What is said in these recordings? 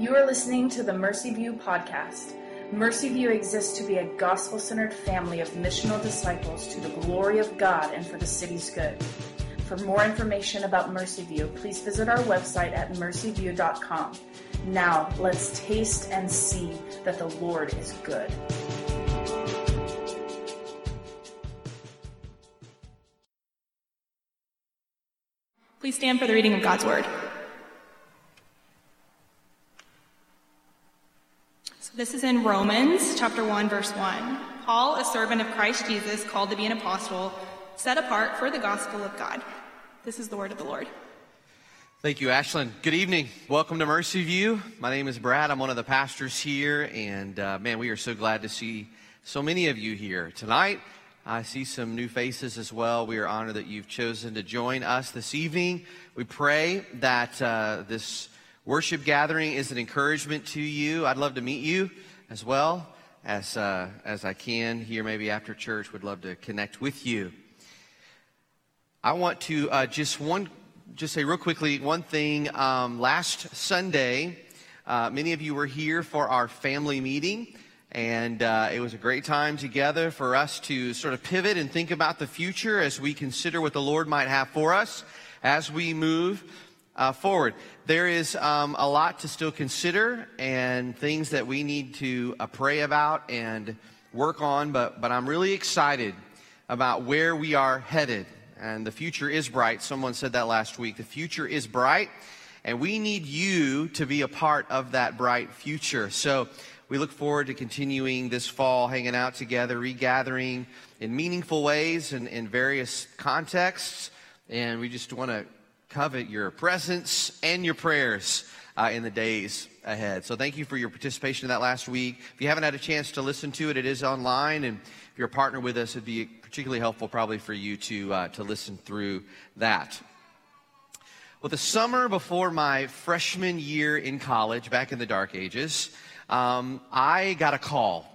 You are listening to the Mercy View podcast. Mercy View exists to be a gospel centered family of missional disciples to the glory of God and for the city's good. For more information about Mercy View, please visit our website at mercyview.com. Now, let's taste and see that the Lord is good. Please stand for the reading of God's Word. This is in Romans chapter 1, verse 1. Paul, a servant of Christ Jesus, called to be an apostle, set apart for the gospel of God. This is the word of the Lord. Thank you, Ashlyn. Good evening. Welcome to Mercy View. My name is Brad. I'm one of the pastors here, and uh, man, we are so glad to see so many of you here tonight. I see some new faces as well. We are honored that you've chosen to join us this evening. We pray that uh, this worship gathering is an encouragement to you. I'd love to meet you as well as uh, as I can here, maybe after church. Would love to connect with you. I want to uh, just one, just say real quickly one thing. Um, last Sunday, uh, many of you were here for our family meeting, and uh, it was a great time together for us to sort of pivot and think about the future as we consider what the Lord might have for us as we move uh, forward. There is um, a lot to still consider and things that we need to uh, pray about and work on, but but I'm really excited about where we are headed and the future is bright. Someone said that last week. The future is bright, and we need you to be a part of that bright future. So we look forward to continuing this fall, hanging out together, regathering in meaningful ways and in various contexts. And we just want to covet your presence and your prayers uh, in the days ahead. So thank you for your participation in that last week. If you haven't had a chance to listen to it, it is online. And if you're a partner with us, it'd be particularly helpful probably for you to, uh, to listen through that. Well, the summer before my freshman year in college, back in the dark ages, um, I got a call.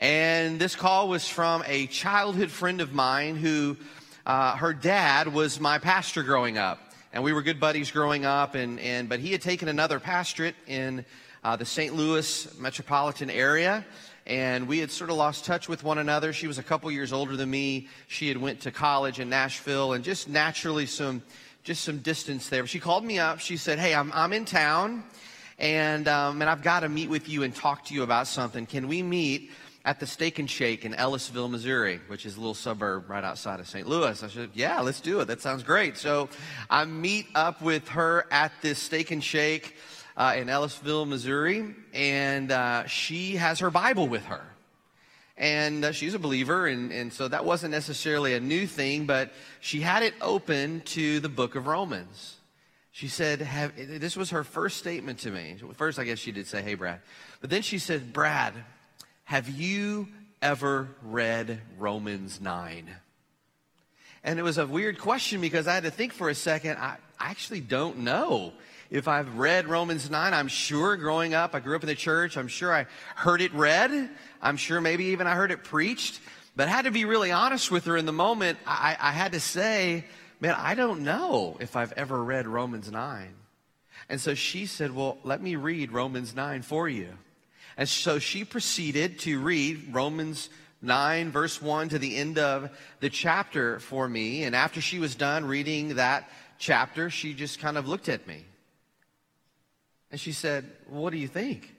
And this call was from a childhood friend of mine who, uh, her dad was my pastor growing up. And we were good buddies growing up, and, and, but he had taken another pastorate in uh, the St. Louis metropolitan area and we had sort of lost touch with one another. She was a couple years older than me. She had went to college in Nashville, and just naturally some just some distance there. She called me up. She said, "Hey, I'm I'm in town, and um, and I've got to meet with you and talk to you about something. Can we meet?" At the Steak and Shake in Ellisville, Missouri, which is a little suburb right outside of St. Louis. I said, Yeah, let's do it. That sounds great. So I meet up with her at this Steak and Shake uh, in Ellisville, Missouri, and uh, she has her Bible with her. And uh, she's a believer, and, and so that wasn't necessarily a new thing, but she had it open to the book of Romans. She said, have, This was her first statement to me. First, I guess she did say, Hey, Brad. But then she said, Brad, have you ever read Romans 9? And it was a weird question because I had to think for a second. I, actually don't know if I've read Romans 9, I'm sure growing up, I grew up in the church, I'm sure I heard it read. I'm sure maybe even I heard it preached. But I had to be really honest with her in the moment. I, I had to say, man, I don't know if I've ever read Romans 9. And so she said, well, let me read Romans 9 for you. And so she proceeded to read Romans 9, verse 1 to the end of the chapter for me. And after she was done reading that chapter, she just kind of looked at me. And she said, What do you think?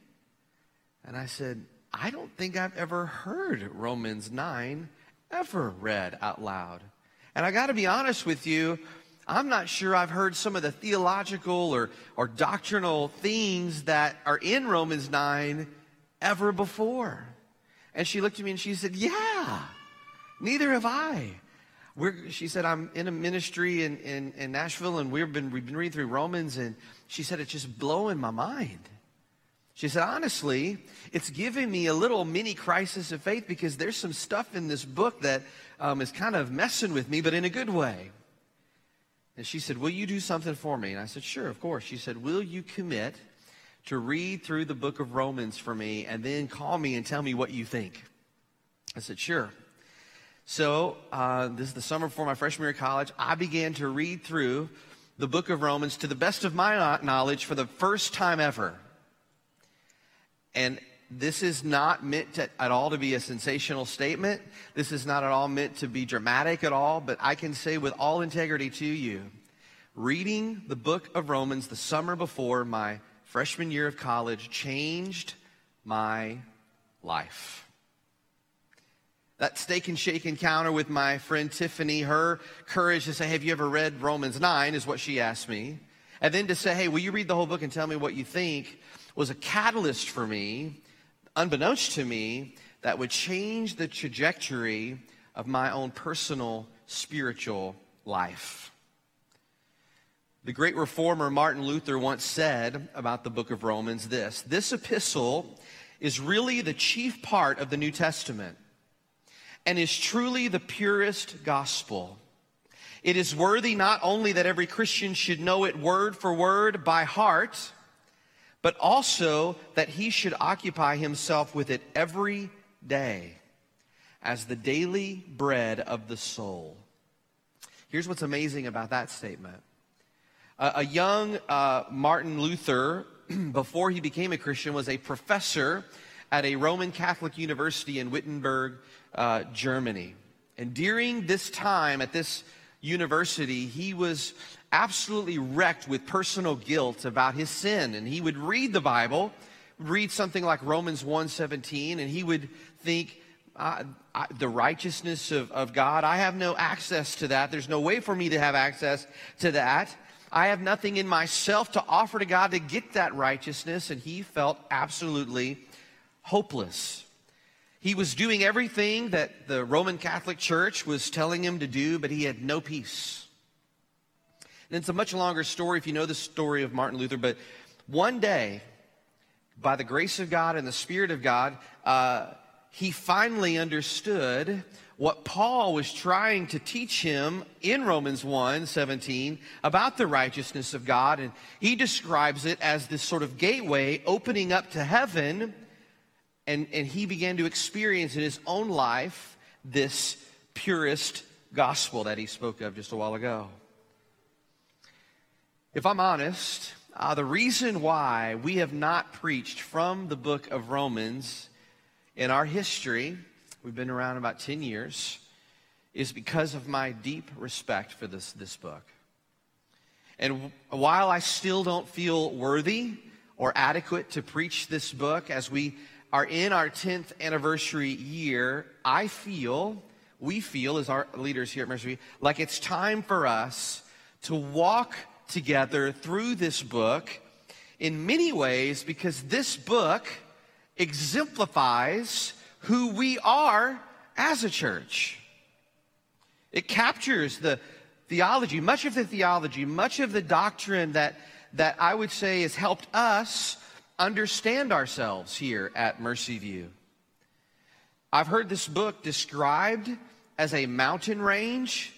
And I said, I don't think I've ever heard Romans 9 ever read out loud. And I got to be honest with you, I'm not sure I've heard some of the theological or, or doctrinal things that are in Romans 9 ever before. And she looked at me and she said, Yeah, neither have I. We're, she said, I'm in a ministry in, in, in Nashville and we've been, we've been reading through Romans and she said, it's just blowing my mind. She said, honestly, it's giving me a little mini crisis of faith because there's some stuff in this book that um, is kind of messing with me, but in a good way. And she said, Will you do something for me? And I said, Sure, of course. She said, Will you commit to read through the book of Romans for me and then call me and tell me what you think? I said, Sure. So, uh, this is the summer before my freshman year of college. I began to read through the book of Romans to the best of my knowledge for the first time ever. And this is not meant to, at all to be a sensational statement. This is not at all meant to be dramatic at all, but I can say with all integrity to you, reading the book of Romans the summer before my freshman year of college changed my life. That steak and shake encounter with my friend Tiffany, her courage to say, Have you ever read Romans 9? is what she asked me. And then to say, Hey, will you read the whole book and tell me what you think? was a catalyst for me unbeknownst to me, that would change the trajectory of my own personal spiritual life. The great reformer Martin Luther once said about the book of Romans this this epistle is really the chief part of the New Testament and is truly the purest gospel. It is worthy not only that every Christian should know it word for word by heart, but also that he should occupy himself with it every day as the daily bread of the soul. Here's what's amazing about that statement. A young uh, Martin Luther, before he became a Christian, was a professor at a Roman Catholic university in Wittenberg, uh, Germany. And during this time at this university, he was absolutely wrecked with personal guilt about his sin. And he would read the Bible, read something like Romans 1:17, and he would think, I, I, the righteousness of, of God, I have no access to that. There's no way for me to have access to that. I have nothing in myself to offer to God to get that righteousness. And he felt absolutely hopeless. He was doing everything that the Roman Catholic Church was telling him to do, but he had no peace. And it's a much longer story if you know the story of Martin Luther, but one day, by the grace of God and the Spirit of God, uh, he finally understood what Paul was trying to teach him in Romans 1 17 about the righteousness of God. And he describes it as this sort of gateway opening up to heaven. And, and he began to experience in his own life this purest gospel that he spoke of just a while ago. If I'm honest, uh, the reason why we have not preached from the book of Romans in our history, we've been around about 10 years, is because of my deep respect for this, this book. And while I still don't feel worthy or adequate to preach this book as we are in our 10th anniversary year, I feel, we feel as our leaders here at Mercy, like it's time for us to walk together through this book in many ways because this book exemplifies who we are as a church. It captures the theology, much of the theology, much of the doctrine that, that I would say has helped us understand ourselves here at Mercy View. I've heard this book described as a mountain range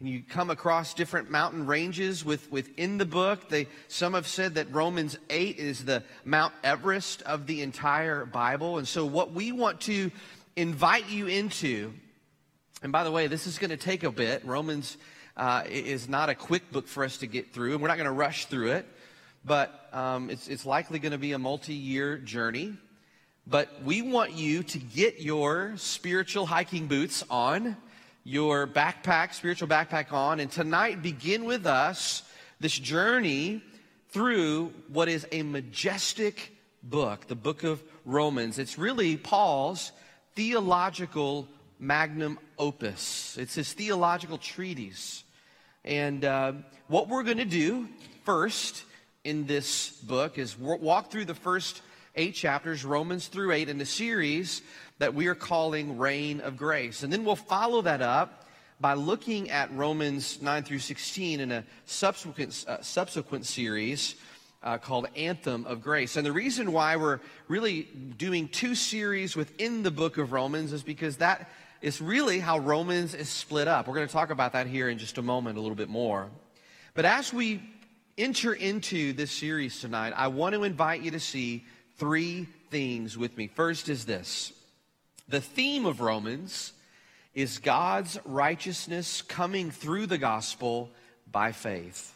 and you come across different mountain ranges with, within the book. They, some have said that Romans 8 is the Mount Everest of the entire Bible. And so, what we want to invite you into, and by the way, this is going to take a bit. Romans uh, is not a quick book for us to get through, and we're not going to rush through it, but um, it's, it's likely going to be a multi year journey. But we want you to get your spiritual hiking boots on your backpack, spiritual backpack on, and tonight begin with us this journey through what is a majestic book, the book of Romans. It's really Paul's theological magnum opus, it's his theological treatise. And uh, what we're going to do first in this book is walk through the first eight chapters, Romans through eight, in the series that we are calling Reign of Grace. And then we'll follow that up by looking at Romans 9 through 16 in a subsequent, uh, subsequent series uh, called Anthem of Grace. And the reason why we're really doing two series within the book of Romans is because that is really how Romans is split up. We're going to talk about that here in just a moment a little bit more. But as we enter into this series tonight, I want to invite you to see three things with me. First is this the theme of Romans is God's righteousness coming through the gospel by faith.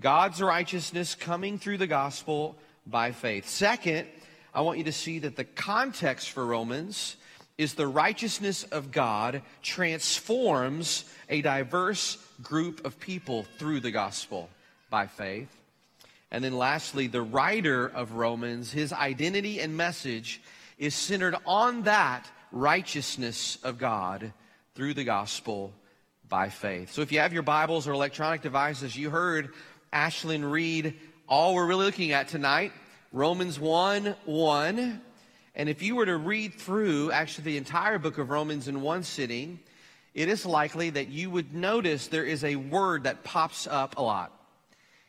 God's righteousness coming through the gospel by faith. Second, I want you to see that the context for Romans is the righteousness of God transforms a diverse group of people through the gospel by faith. And then lastly, the writer of Romans, his identity and message is centered on that righteousness of God through the gospel by faith. So if you have your Bibles or electronic devices, you heard Ashlyn read all we're really looking at tonight, Romans 1 1. And if you were to read through actually the entire book of Romans in one sitting, it is likely that you would notice there is a word that pops up a lot.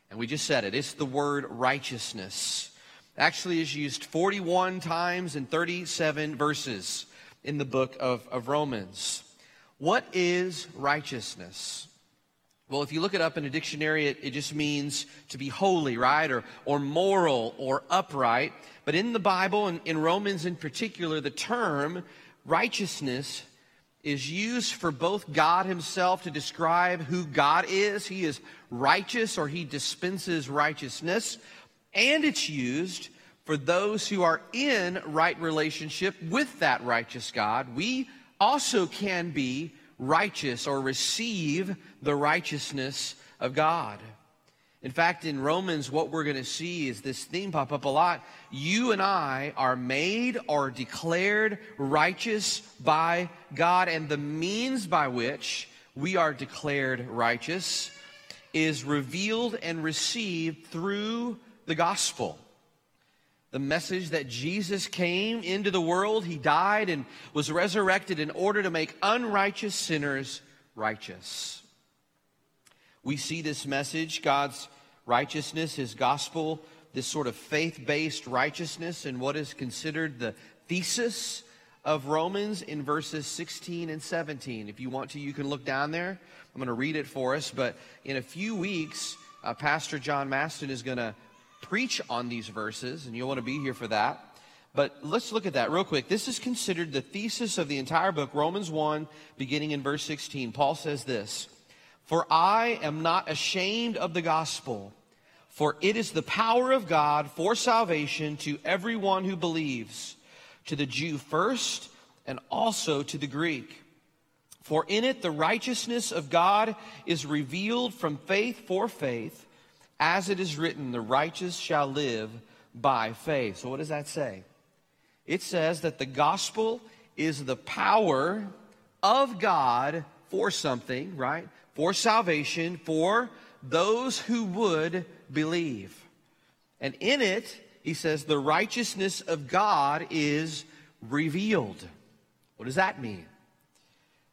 And we just said it. It's the word righteousness. Actually is used 41 times in 37 verses in the book of, of Romans. What is righteousness? Well, if you look it up in a dictionary, it, it just means to be holy, right? Or, or moral or upright. But in the Bible, and in Romans in particular, the term righteousness is used for both God Himself to describe who God is. He is righteous or He dispenses righteousness. And it's used for those who are in right relationship with that righteous God. We also can be righteous or receive the righteousness of God. In fact, in Romans, what we're going to see is this theme pop up a lot. You and I are made or declared righteous by God, and the means by which we are declared righteous is revealed and received through the gospel the message that Jesus came into the world, he died and was resurrected in order to make unrighteous sinners righteous. We see this message, God's righteousness, his gospel, this sort of faith based righteousness, and what is considered the thesis of Romans in verses 16 and 17. If you want to, you can look down there. I'm going to read it for us, but in a few weeks, uh, Pastor John Maston is going to preach on these verses, and you'll want to be here for that. But let's look at that real quick. This is considered the thesis of the entire book, Romans 1, beginning in verse 16. Paul says this For I am not ashamed of the gospel, for it is the power of God for salvation to everyone who believes, to the Jew first, and also to the Greek. For in it the righteousness of God is revealed from faith for faith as it is written, the righteous shall live by faith. So, what does that say? It says that the gospel is the power of God for something, right? For salvation, for those who would believe. And in it, he says, the righteousness of God is revealed. What does that mean?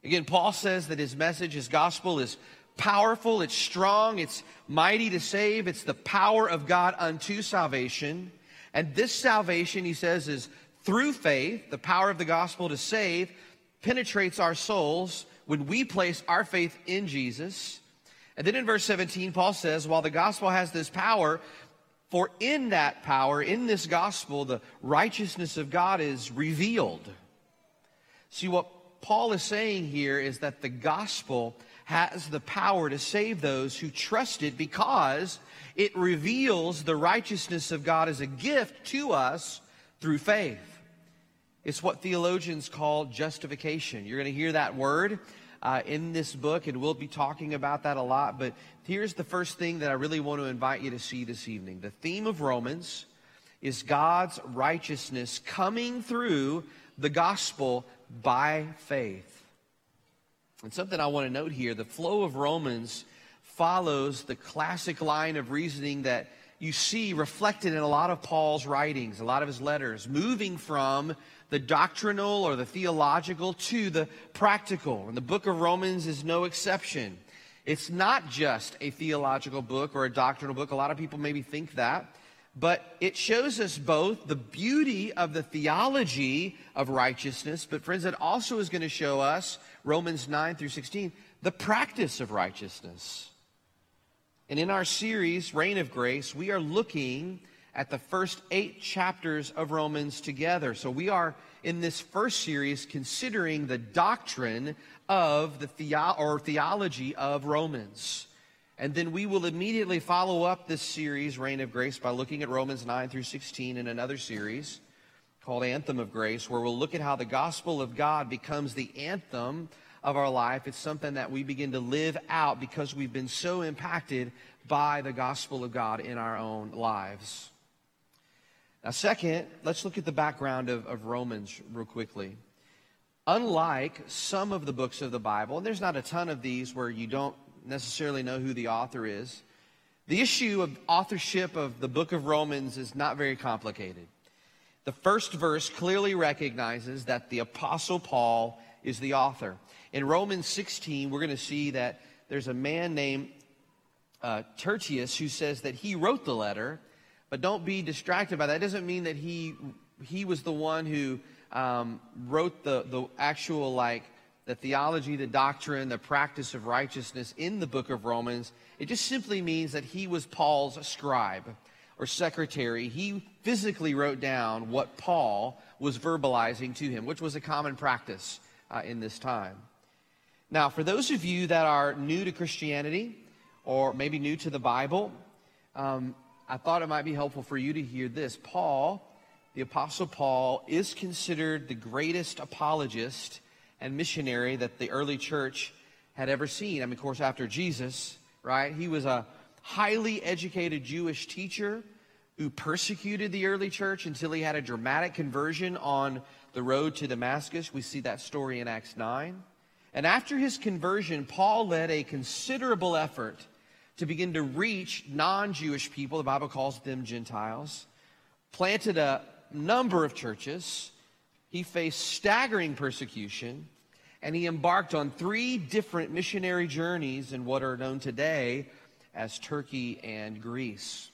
Again, Paul says that his message, his gospel, is powerful, it's strong, it's mighty to save, it's the power of God unto salvation. And this salvation, he says, is through faith, the power of the gospel to save, penetrates our souls when we place our faith in Jesus. And then in verse 17, Paul says, while the gospel has this power, for in that power, in this gospel, the righteousness of God is revealed. See, what Paul is saying here is that the gospel has the power to save those who trust it because it reveals the righteousness of God as a gift to us through faith. It's what theologians call justification. You're going to hear that word uh, in this book, and we'll be talking about that a lot. But here's the first thing that I really want to invite you to see this evening. The theme of Romans is God's righteousness coming through the gospel by faith. And something I want to note here the flow of Romans follows the classic line of reasoning that you see reflected in a lot of Paul's writings, a lot of his letters, moving from the doctrinal or the theological to the practical. And the book of Romans is no exception. It's not just a theological book or a doctrinal book. A lot of people maybe think that. But it shows us both the beauty of the theology of righteousness, but friends, it also is going to show us, Romans 9 through 16, the practice of righteousness. And in our series, Reign of Grace, we are looking at the first eight chapters of Romans together. So we are in this first series considering the doctrine of the theo- or theology of Romans. And then we will immediately follow up this series, Reign of Grace, by looking at Romans 9 through 16 in another series called Anthem of Grace, where we'll look at how the gospel of God becomes the anthem of our life. It's something that we begin to live out because we've been so impacted by the gospel of God in our own lives. Now, second, let's look at the background of, of Romans real quickly. Unlike some of the books of the Bible, and there's not a ton of these where you don't necessarily know who the author is, the issue of authorship of the book of Romans is not very complicated. The first verse clearly recognizes that the Apostle Paul is the author. In Romans 16, we're going to see that there's a man named uh, Tertius who says that he wrote the letter, but don't be distracted by that. It doesn't mean that he he was the one who um, wrote the the actual like the theology, the doctrine, the practice of righteousness in the book of Romans. It just simply means that he was Paul's scribe or secretary. He physically wrote down what Paul was verbalizing to him, which was a common practice uh, in this time. Now, for those of you that are new to Christianity or maybe new to the Bible, um, I thought it might be helpful for you to hear this. Paul, the Apostle Paul, is considered the greatest apologist and missionary that the early church had ever seen. I mean, of course, after Jesus, right? He was a highly educated Jewish teacher who persecuted the early church until he had a dramatic conversion on the road to Damascus. We see that story in Acts 9. And after his conversion, Paul led a considerable effort to begin to reach non Jewish people, the Bible calls them Gentiles, planted a number of churches. He faced staggering persecution, and he embarked on three different missionary journeys in what are known today as Turkey and Greece.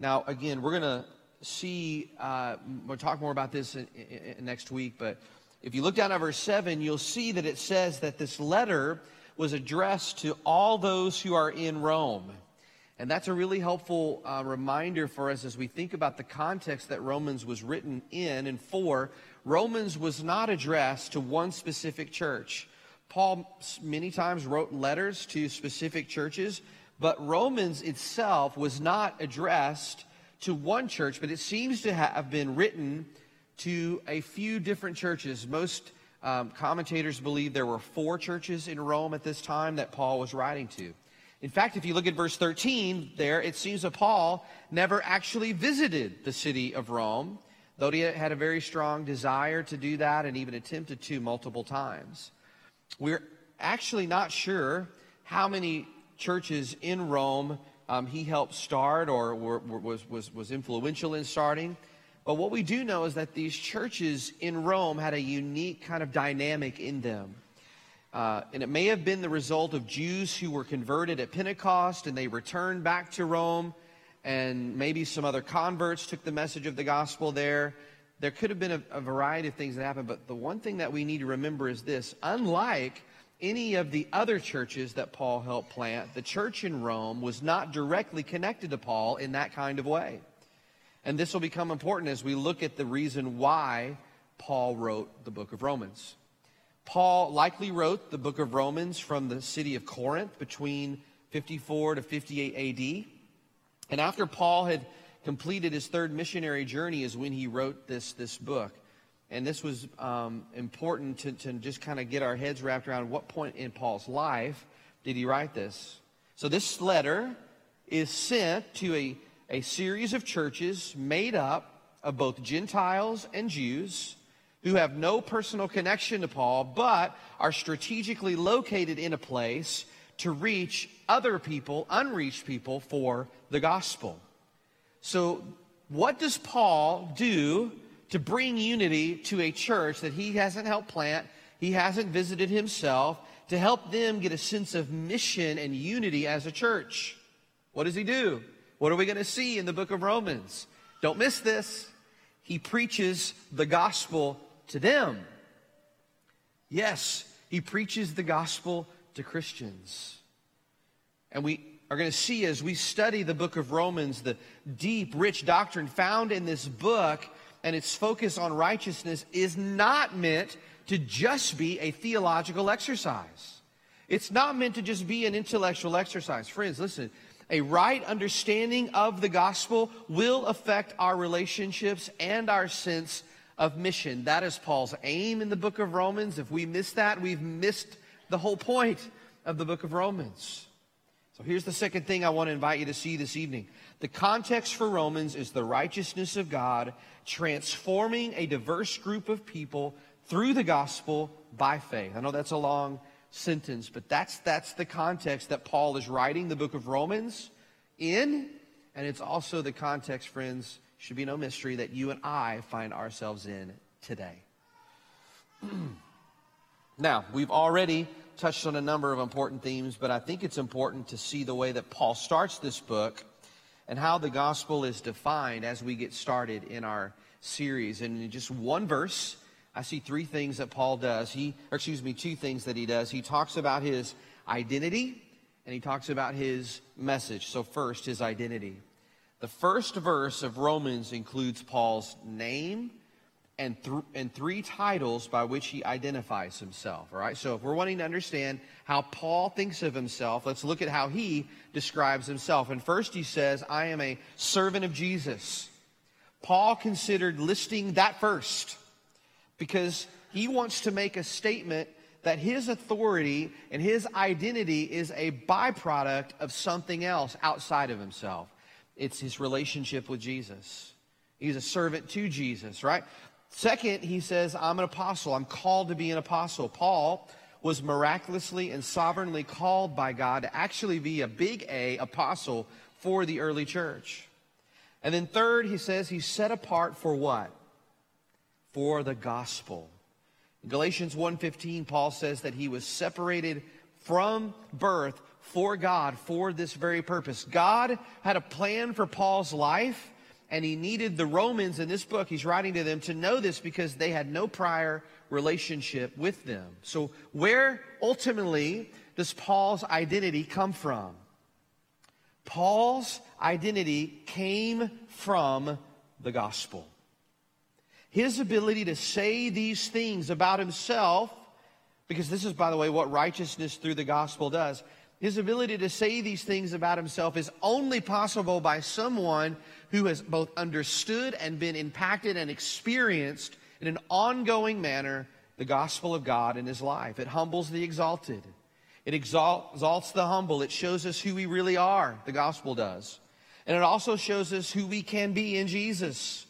Now, again, we're going to see, uh, we'll talk more about this in, in, in next week, but if you look down at verse 7, you'll see that it says that this letter was addressed to all those who are in Rome. And that's a really helpful uh, reminder for us as we think about the context that Romans was written in and for. Romans was not addressed to one specific church. Paul many times wrote letters to specific churches, but Romans itself was not addressed to one church, but it seems to have been written to a few different churches. Most um, commentators believe there were four churches in Rome at this time that Paul was writing to. In fact, if you look at verse 13 there, it seems that Paul never actually visited the city of Rome, though he had a very strong desire to do that and even attempted to multiple times. We're actually not sure how many churches in Rome um, he helped start or were, was, was, was influential in starting. But what we do know is that these churches in Rome had a unique kind of dynamic in them. Uh, and it may have been the result of Jews who were converted at Pentecost and they returned back to Rome, and maybe some other converts took the message of the gospel there. There could have been a, a variety of things that happened, but the one thing that we need to remember is this unlike any of the other churches that Paul helped plant, the church in Rome was not directly connected to Paul in that kind of way. And this will become important as we look at the reason why Paul wrote the book of Romans. Paul likely wrote the book of Romans from the city of Corinth between 54 to 58 AD. And after Paul had completed his third missionary journey is when he wrote this, this book. And this was um, important to, to just kind of get our heads wrapped around what point in Paul's life did he write this. So this letter is sent to a a series of churches made up of both Gentiles and Jews who have no personal connection to Paul, but are strategically located in a place to reach other people, unreached people, for the gospel. So, what does Paul do to bring unity to a church that he hasn't helped plant, he hasn't visited himself, to help them get a sense of mission and unity as a church? What does he do? What are we going to see in the book of Romans? Don't miss this. He preaches the gospel to them. Yes, he preaches the gospel to Christians. And we are going to see as we study the book of Romans the deep, rich doctrine found in this book and its focus on righteousness is not meant to just be a theological exercise. It's not meant to just be an intellectual exercise. Friends, listen, a right understanding of the gospel will affect our relationships and our sense of mission. That is Paul's aim in the book of Romans. If we miss that, we've missed the whole point of the book of Romans. So here's the second thing I want to invite you to see this evening. The context for Romans is the righteousness of God transforming a diverse group of people through the gospel by faith. I know that's a long sentence, but that's, that's the context that Paul is writing the book of Romans in. And it's also the context, friends, should be no mystery that you and I find ourselves in today. now, we've already touched on a number of important themes, but I think it's important to see the way that Paul starts this book and how the gospel is defined as we get started in our series. And in just one verse, I see three things that Paul does. He, or excuse me, two things that he does. He talks about his identity and he talks about his message. So, first, his identity. The first verse of Romans includes Paul's name and, th- and three titles by which he identifies himself. All right, so if we're wanting to understand how Paul thinks of himself, let's look at how he describes himself. And first, he says, I am a servant of Jesus. Paul considered listing that first because he wants to make a statement that his authority and his identity is a byproduct of something else outside of himself. It's his relationship with Jesus. He's a servant to Jesus, right? Second, he says, I'm an apostle. I'm called to be an apostle. Paul was miraculously and sovereignly called by God to actually be a big A apostle for the early church. And then third, he says he's set apart for what? for the gospel. In Galatians 1:15 Paul says that he was separated from birth for God for this very purpose. God had a plan for Paul's life and he needed the Romans in this book he's writing to them to know this because they had no prior relationship with them. So where ultimately does Paul's identity come from? Paul's identity came from the gospel. His ability to say these things about himself, because this is, by the way, what righteousness through the gospel does. His ability to say these things about himself is only possible by someone who has both understood and been impacted and experienced in an ongoing manner the gospel of God in his life. It humbles the exalted. It exalts the humble. It shows us who we really are, the gospel does. And it also shows us who we can be in Jesus.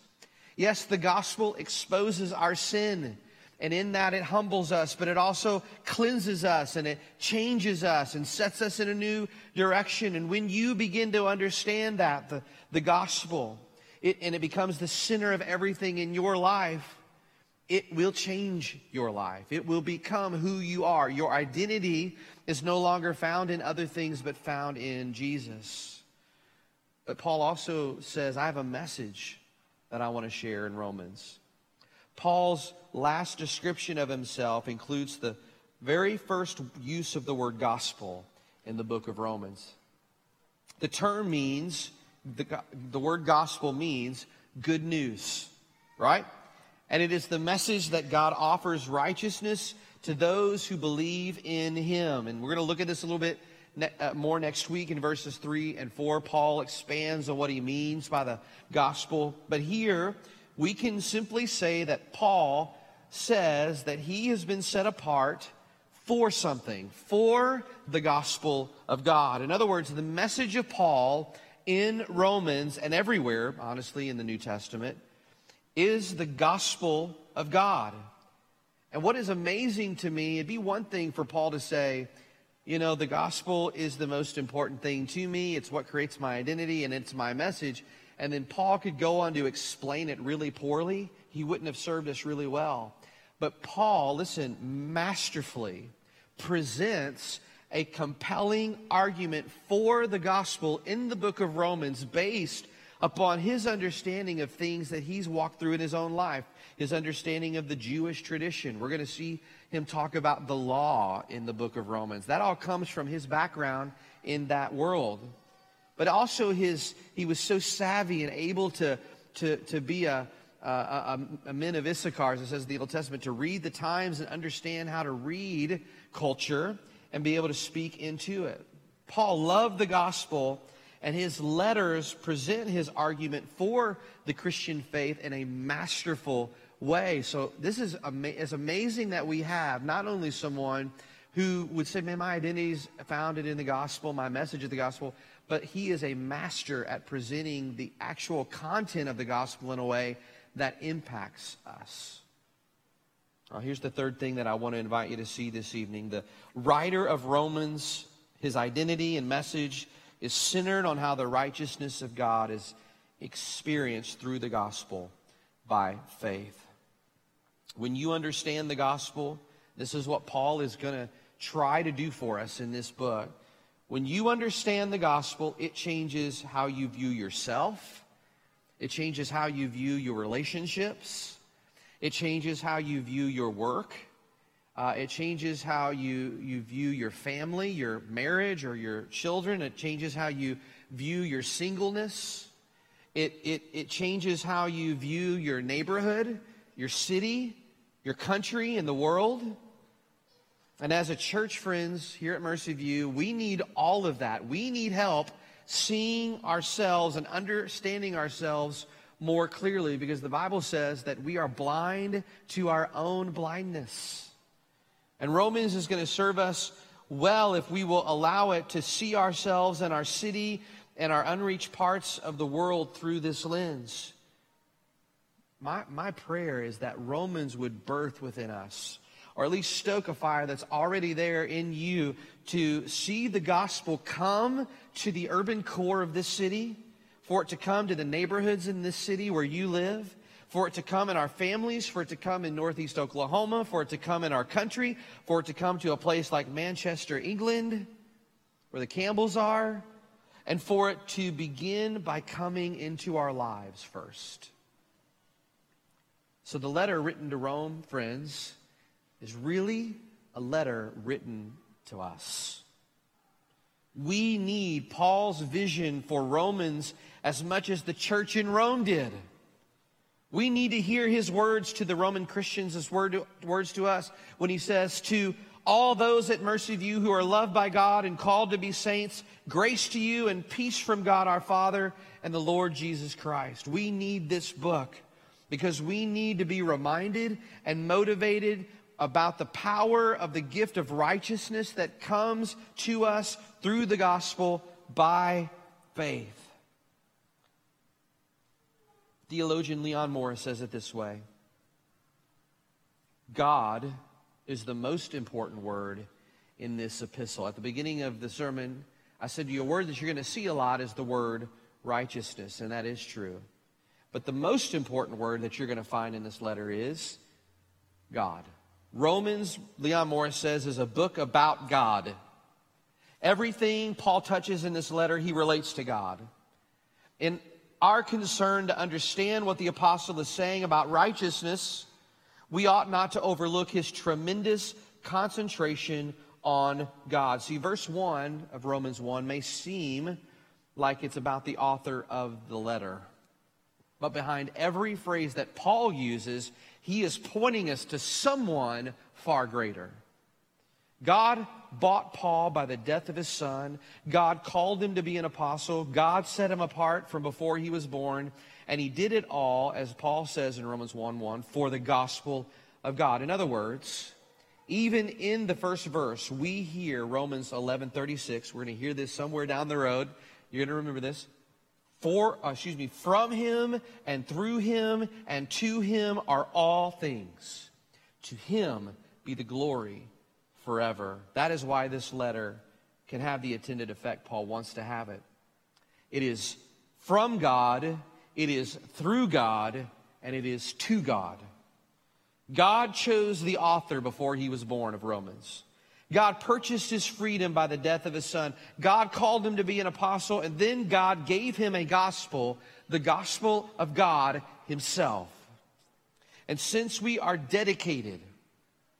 Yes, the gospel exposes our sin. And in that, it humbles us, but it also cleanses us and it changes us and sets us in a new direction. And when you begin to understand that, the, the gospel, it, and it becomes the center of everything in your life, it will change your life. It will become who you are. Your identity is no longer found in other things, but found in Jesus. But Paul also says, I have a message that I want to share in Romans. Paul's last description of himself includes the very first use of the word gospel in the book of Romans. The term means, the, the word gospel means good news, right? And it is the message that God offers righteousness to those who believe in him. And we're going to look at this a little bit ne- uh, more next week in verses 3 and 4. Paul expands on what he means by the gospel. But here, we can simply say that Paul says that he has been set apart for something, for the gospel of God. In other words, the message of Paul in Romans and everywhere, honestly, in the New Testament, is the gospel of God. And what is amazing to me, it'd be one thing for Paul to say, you know, the gospel is the most important thing to me. It's what creates my identity and it's my message. And then Paul could go on to explain it really poorly. He wouldn't have served us really well. But Paul, listen, masterfully presents a compelling argument for the gospel in the book of Romans based upon his understanding of things that he's walked through in his own life, his understanding of the Jewish tradition. We're going to see him talk about the law in the book of Romans. That all comes from his background in that world. But also his, he was so savvy and able to, to, to be a, a, a, a men of Issachar, as it says in the Old Testament, to read the times and understand how to read culture and be able to speak into it. Paul loved the gospel, and his letters present his argument for the Christian faith in a masterful way. So this is ama- it's amazing that we have not only someone who would say, man, my identity is founded in the gospel, my message of the gospel, but he is a master at presenting the actual content of the gospel in a way that impacts us. Now, here's the third thing that I want to invite you to see this evening. The writer of Romans, his identity and message is centered on how the righteousness of God is experienced through the gospel by faith. When you understand the gospel, this is what Paul is going to try to do for us in this book. When you understand the gospel, it changes how you view yourself. It changes how you view your relationships. It changes how you view your work. Uh, it changes how you, you view your family, your marriage, or your children. It changes how you view your singleness. It, it, it changes how you view your neighborhood, your city, your country, and the world. And as a church, friends, here at Mercy View, we need all of that. We need help seeing ourselves and understanding ourselves more clearly because the Bible says that we are blind to our own blindness. And Romans is going to serve us well if we will allow it to see ourselves and our city and our unreached parts of the world through this lens. My, my prayer is that Romans would birth within us, or at least stoke a fire that's already there in you to see the gospel come to the urban core of this city, for it to come to the neighborhoods in this city where you live, for it to come in our families, for it to come in Northeast Oklahoma, for it to come in our country, for it to come to a place like Manchester, England, where the Campbells are, and for it to begin by coming into our lives first. So the letter written to Rome, friends, is really a letter written to us. We need Paul's vision for Romans as much as the church in Rome did. We need to hear his words to the Roman Christians as word words to us when he says, To all those at Mercy View who are loved by God and called to be saints, grace to you and peace from God our Father and the Lord Jesus Christ. We need this book because we need to be reminded and motivated about the power of the gift of righteousness that comes to us through the gospel by faith. Theologian Leon Morris says it this way God is the most important word in this epistle. At the beginning of the sermon, I said to you, a word that you're going to see a lot is the word righteousness, and that is true. But the most important word that you're going to find in this letter is God. Romans, Leon Morris says, is a book about God. Everything Paul touches in this letter, he relates to God. In our concern to understand what the apostle is saying about righteousness, we ought not to overlook his tremendous concentration on God. See, verse 1 of Romans 1 may seem like it's about the author of the letter. But behind every phrase that Paul uses, he is pointing us to someone far greater. God bought Paul by the death of his son. God called him to be an apostle. God set him apart from before he was born. And he did it all, as Paul says in Romans 1 1, for the gospel of God. In other words, even in the first verse, we hear Romans 11 36. We're going to hear this somewhere down the road. You're going to remember this. For, uh, excuse me, from him and through him and to him are all things. To him be the glory forever. That is why this letter can have the intended effect Paul wants to have it. It is from God, it is through God, and it is to God. God chose the author before he was born of Romans. God purchased his freedom by the death of his son. God called him to be an apostle, and then God gave him a gospel, the gospel of God himself. And since we are dedicated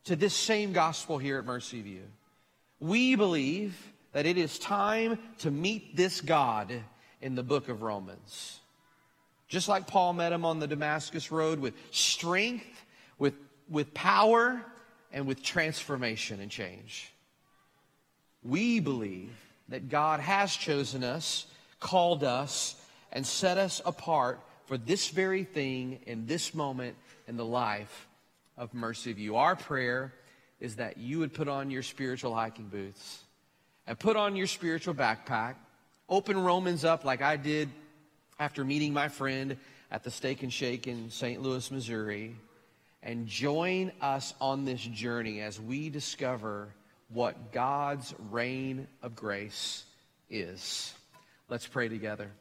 to this same gospel here at Mercy View, we believe that it is time to meet this God in the book of Romans. Just like Paul met him on the Damascus Road with strength, with, with power, and with transformation and change. We believe that God has chosen us, called us, and set us apart for this very thing in this moment in the life of Mercy View. Our prayer is that you would put on your spiritual hiking boots and put on your spiritual backpack, open Romans up like I did after meeting my friend at the Steak and Shake in St. Louis, Missouri, and join us on this journey as we discover what God's reign of grace is. Let's pray together.